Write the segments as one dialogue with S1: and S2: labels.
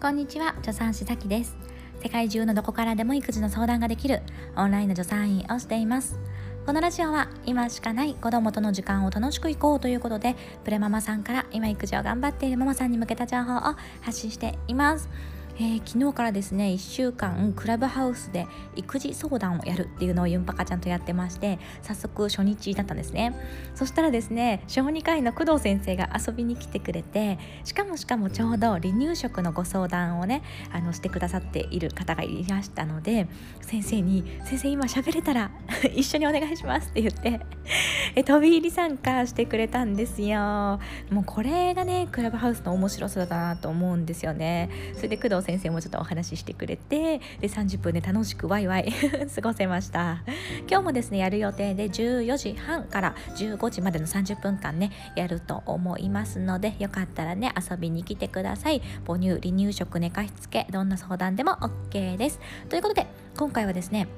S1: こんにちは助産師さきです。世界中のどこからでも育児の相談ができるオンラインの助産院をしています。このラジオは今しかない子供との時間を楽しくいこうということでプレママさんから今育児を頑張っているママさんに向けた情報を発信しています。えー、昨日からですね1週間クラブハウスで育児相談をやるっていうのをユンパカちゃんとやってまして早速初日だったんですね。そしたらですね小児科医の工藤先生が遊びに来てくれてしかもしかもちょうど離乳食のご相談をねあのしてくださっている方がいらしたので先生に「先生今喋れたら 一緒にお願いします」って言って え飛び入り参加してくれたんですよ。もうこれがねクラブハウスの面白さだなと思うんですよね。それで工藤先生もちょっとお話ししてくれてで30分で楽しくワイワイ 過ごせました。今日もですねやる予定で14時半から15時までの30分間ねやると思いますのでよかったらね遊びに来てください。母乳離乳食寝かしつけどんな相談でも OK です。ということで今回はですね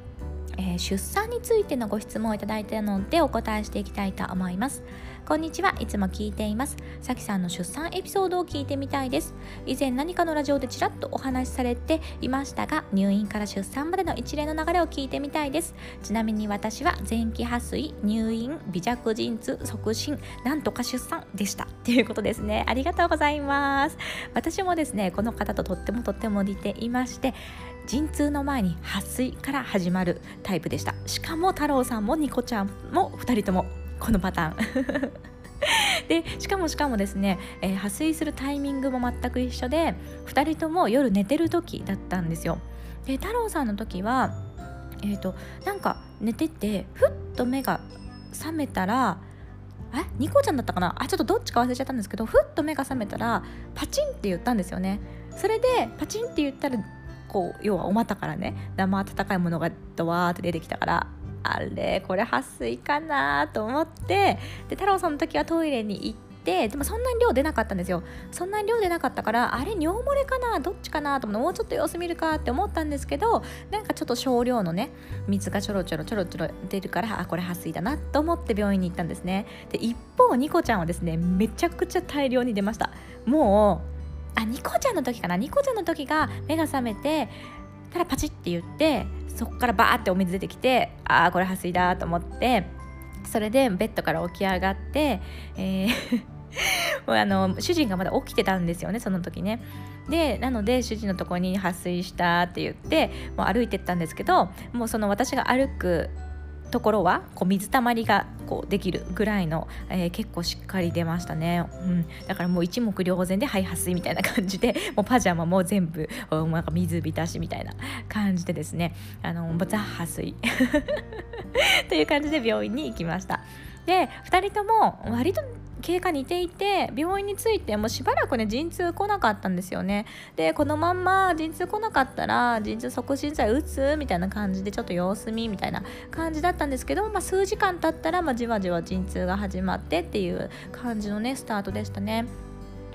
S1: えー、出産についてのご質問をいただいたのでお答えしていきたいと思います。こんにちは。いつも聞いています。さきさんの出産エピソードを聞いてみたいです。以前何かのラジオでちらっとお話しされていましたが入院から出産までの一連の流れを聞いてみたいです。ちなみに私は前期破水入院微弱陣痛促進なんとか出産でした。ということですね。ありがとうございます。私もですねこの方ととってもとっても似ていまして陣痛の前に破水から始まるタイプでした。しかも太郎さんもニコちゃんも2人ともこのパターン。でしかもしかもですね、えー、破水するタイミングも全く一緒で2人とも夜寝てる時だったんですよ。で太郎さんの時はえっ、ー、となんか寝ててふっと目が覚めたらえ？ニコちゃんだったかな？あちょっとどっちか忘れちゃったんですけどふっと目が覚めたらパチンって言ったんですよね。それでパチンって言ったらこう要はお股からね生温かいものがドワーって出てきたからあれこれ撥水かなと思ってで太郎さんの時はトイレに行ってでもそんなに量出なかったんですよ。そんなに量出なかったからあれ尿漏れかなどっちかなと思ってもうちょっと様子見るかって思ったんですけどなんかちょっと少量のね水がちょろちょろちょろちょろ出るからあこれ撥水だなと思って病院に行ったんですね。で一方ニコちゃんはですねめちゃくちゃ大量に出ました。もうあニコちゃんの時かな？ニコちゃんの時が目が覚めてただパチッて言ってそこからバーってお水出てきてああこれ破水だと思ってそれでベッドから起き上がって、えー もうあの主人がまだ起きてたんですよねその時ね。でなので主人のところに破水したって言ってもう歩いてったんですけどもうその私が歩くところはこう水たまりがこうできるぐらいの、えー、結構しっかり出ましたね、うん、だからもう一目瞭然ではい撥水みたいな感じで もうパジャマも全部なんか水浸しみたいな感じでですね。あのザ撥水。という感じで病院に行きました。で2人とも割と経過似ていて病院に着いてもうしばらくね陣痛来なかったんですよねでこのまんま陣痛来なかったら陣痛促進剤打つみたいな感じでちょっと様子見みたいな感じだったんですけど、まあ、数時間経ったら、まあ、じわじわ陣痛が始まってっていう感じのねスタートでしたね。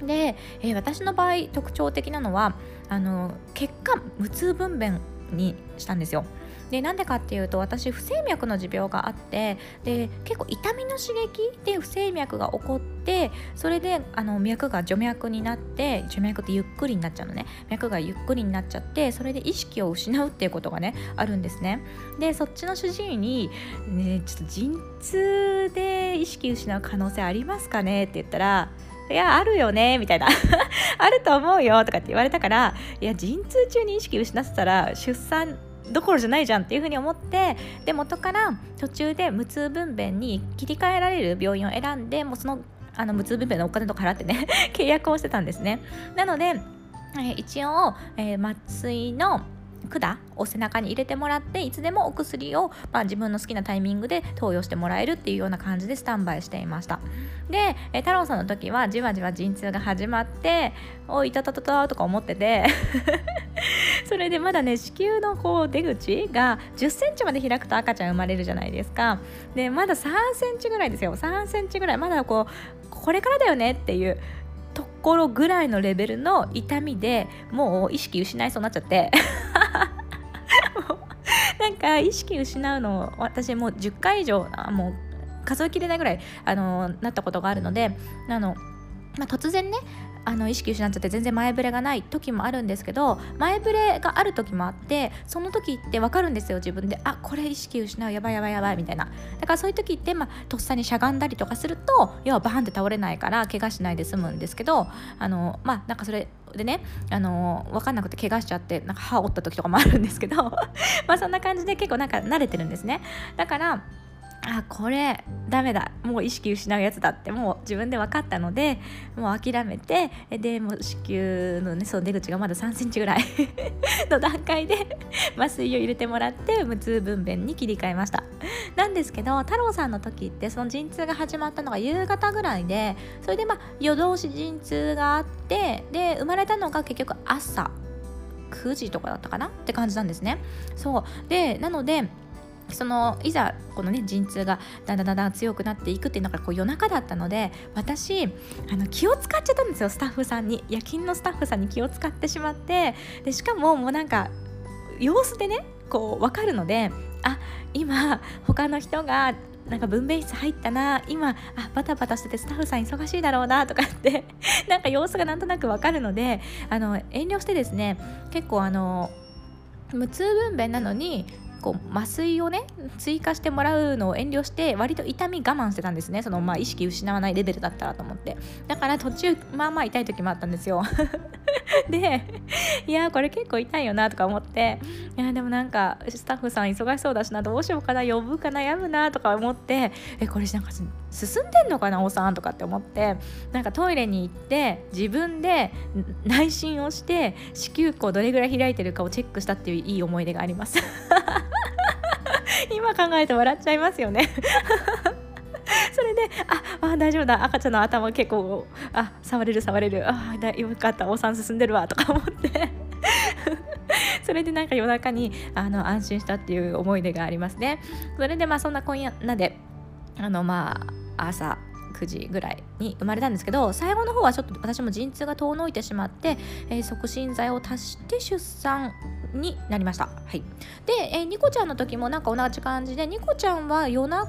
S1: で、えー、私の場合特徴的なのはあの血管無痛分娩にしたんですよ。でなんでかっていうと私不整脈の持病があってで結構痛みの刺激で不整脈が起こってそれであの脈が除脈になって除脈ってゆっくりになっちゃうのね。脈がゆっくりになっちゃってそれで意識を失うっていうことがねあるんですね。でそっちの主治医に、ね、ちょっと陣痛で意識失う可能性ありますかね？って言ったらいや、あるよね、みたいな。あると思うよ、とかって言われたから、いや、陣痛中に意識失ってたら、出産どころじゃないじゃんっていうふうに思ってで元から途中で無痛分娩に切り替えられる病院を選んでもうそのあの無痛分娩のお金とか払ってね 契約をしてたんですね。なので、え一応、えー、麻酔の管を背中に入れてもらっていつでもお薬を、まあ、自分の好きなタイミングで投与してもらえるっていうような感じでスタンバイしていました。で、え太郎さんの時はじわじわ陣痛が始まっておいたたたたとか思ってて それでまだね子宮のこう出口が1 0センチまで開くと赤ちゃん生まれるじゃないですか。でまだ3センチぐらいですよ。3センチぐらい。まだこうこれからだよねっていうところぐらいのレベルの痛みでもう意識失いそうになっちゃって。なんか意識失うの私もう10回以上もう数えきれないぐらいあのなったことがあるのであの、まあ、突然ねあの意識失っちゃって全然前触れがない時もあるんですけど前触れがある時もあってその時って分かるんですよ自分で。あこれ意識失うやばいやばいやばいみたいな。だからそういう時って、まあ、とっさにしゃがんだりとかすると要はバーンって倒れないから怪我しないで済むんですけどあのまあなんかそれでねあの分かんなくて怪我しちゃってなんか歯折った時とかもあるんですけど まあそんな感じで結構なんか慣れてるんですね。だからあこれダメだ。もう意識失うやつだってもう自分で分かったのでもう諦めてでもう子宮の,、ね、その出口がまだ3センチぐらい の段階で麻酔を入れてもらって無痛分娩に切り替えました。なんですけど太郎さんの時ってその陣痛が始まったのが夕方ぐらいでそれでまあ夜通し陣痛があってで生まれたのが結局朝9時とかだったかなって感じなんですね。そう。でなのでそのいざこのね陣痛がだんだんだんだん強くなっていくっていうのがこう夜中だったので私あの気を使っちゃったんですよスタッフさんに。夜勤のスタッフさんに気を使ってしまって。でしかももうなんか様子でねこう分かるのであ今他の人がなんか分娩室入ったな今あバタバタしててスタッフさん忙しいだろうなとかって なんか様子がなんとなく分かるのであの遠慮してですね結構あの無痛分娩なのにこう麻酔をね追加してもらうのを遠慮して割と痛み我慢してたんですね。そのまあ意識失わないレベルだったらと思って。だから途中まあまあ痛い時もあったんですよ。でいやこれ結構痛いよなとか思って。いやでもなんかスタッフさん忙しそうだしな。どうしようかな。呼ぶか悩むなとか思って。えこれなんか進んでんのかなおさんとかって思って。なんかトイレに行って自分で内診をして子宮口どれぐらい開いてるかをチェックしたっていういい思い出があります。今考えて笑っちゃいますよね。それでああ大丈夫だ。赤ちゃんの頭結構あ触れる触れる。あだよかった。お産進んでるわとか思って。それでなんか夜中にあの安心したっていう思い出がありますね。それでまあそんな今夜なであのまあ朝9時ぐらいに生まれたんですけど最後の方はちょっと私も陣痛が遠のいてしまって、えー、促進剤を足して出産になりました。はい、で、えー、ニコちゃんの時もなんか同じ感じでニコちゃんは夜中？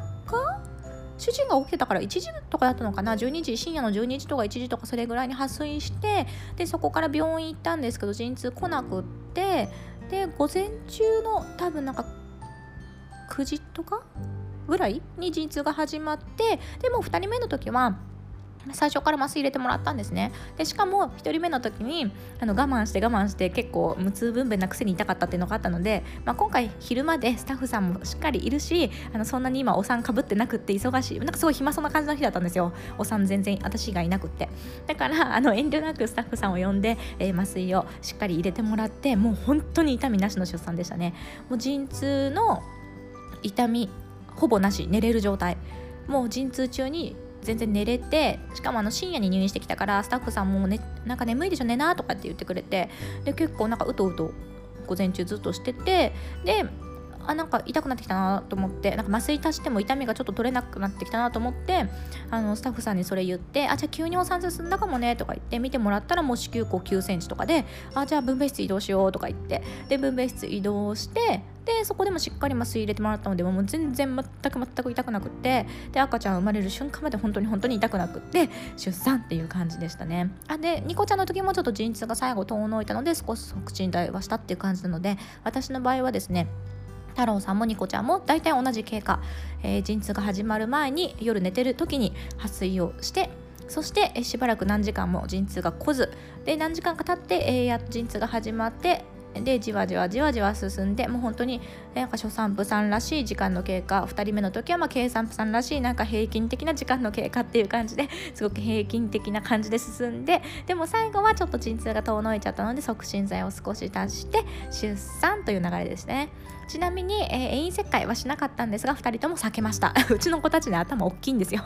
S1: 主人が起きてたから1時とかだったのかな？12時深夜の12時とか1時とかそれぐらいに破水してでそこから病院行ったんですけど陣痛来なくってで午前中の多分なんか9時とかぐらいに陣痛が始まってでも2人目の時は最初から麻酔入れてもらったんですね。でしかも1人目の時にあの我慢して我慢して結構無痛分娩なくせに痛かったっていうのがあったので、まあ、今回昼間でスタッフさんもしっかりいるしあのそんなに今お産かぶってなくって忙しいなんかすごい暇そうな感じの日だったんですよ。お産全然私がいなくって。だからあの遠慮なくスタッフさんを呼んで、えー、麻酔をしっかり入れてもらってもう本当に痛みなしの出産でしたね。もう陣痛の痛みほぼなし寝れる状態。もう陣痛中に全然寝れてしかもあの深夜に入院してきたからスタッフさんも、ね、なんか眠いでしょ寝なとかって言ってくれてで結構なんかうとうと午前中ずっとしててであなんか痛くなってきたなと思ってなんか麻酔足しても痛みがちょっと取れなくなってきたなと思ってあのスタッフさんにそれ言ってあじゃあ急にお産進んだかもねとか言って見てもらったらもう子宮口9センチとかであじゃあ分娩室移動しようとか言ってで分娩室移動してでそこでもしっかり麻酔入れてもらったのでもう全然全く全く痛くなくってで赤ちゃん生まれる瞬間まで本当に本当に痛くなくって出産っていう感じでしたね。あでニコちゃんの時もちょっと陣痛が最後遠のいたので少し促進剤はしたっていう感じなので私の場合はですね太郎さんもニコちゃんも大体同じ経過、えー、陣痛が始まる前に夜寝てる時に発水をしてそしてしばらく何時間も陣痛が来ずで何時間か経って、えー、陣痛が始まってでじわじわじわじわ進んでもう本当になんか初産婦さんらしい時間の経過2人目の時はまあ計算婦さんらしいなんか平均的な時間の経過っていう感じですごく平均的な感じで進んででも最後はちょっと鎮痛が遠のいちゃったので促進剤を少し足して出産という流れですね。ちなみに、えー、遠切開はしなかったんですが2人とも避けました。うちの子たちね頭大きいんですよ。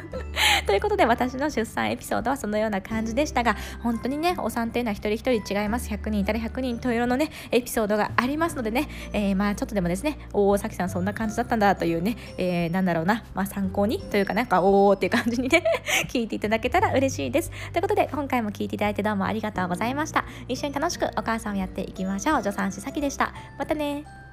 S1: ということで私の出産エピソードはそのような感じでしたが本当にねお産っていうのは一人一人違います。100人いたら100人と色のねエピソードがありますのでね、えー、まあちょっとでもですね大崎さんそんな感じだったんだというね、えー、なんだろうな、まあ、参考にというかなんかおおっていう感じにね 聞いていただけたら嬉しいです。ということで今回も聞いていただいてどうもありがとうございました。一緒に楽しくお母さんをやっていきましょう。助産師さきでした。またね